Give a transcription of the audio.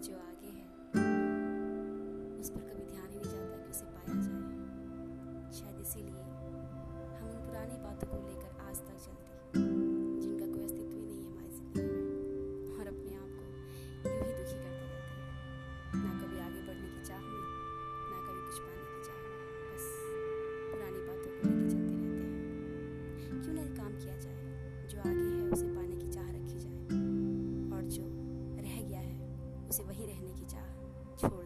जो आगे है, उस पर कभी ध्यान ही नहीं जाता कि उसे पाया जाए। शायद इसीलिए हम उन पुरानी बातों को लेकर आज तक चलते हैं, जिनका कोई अस्तित्व ही नहीं है हमारी ज़िंदगी में, और अपने आप को यूँ ही दुखी करते रहते हैं। ना कभी आगे बढ़ने की चाह में ना कभी कुछ पाने की चाह में बस पुरानी बातों को लेकर चलते रहते हैं। क्यों ना काम किया जाए, जो आगे है उसे पा उसे वहीं रहने की चाह छोड़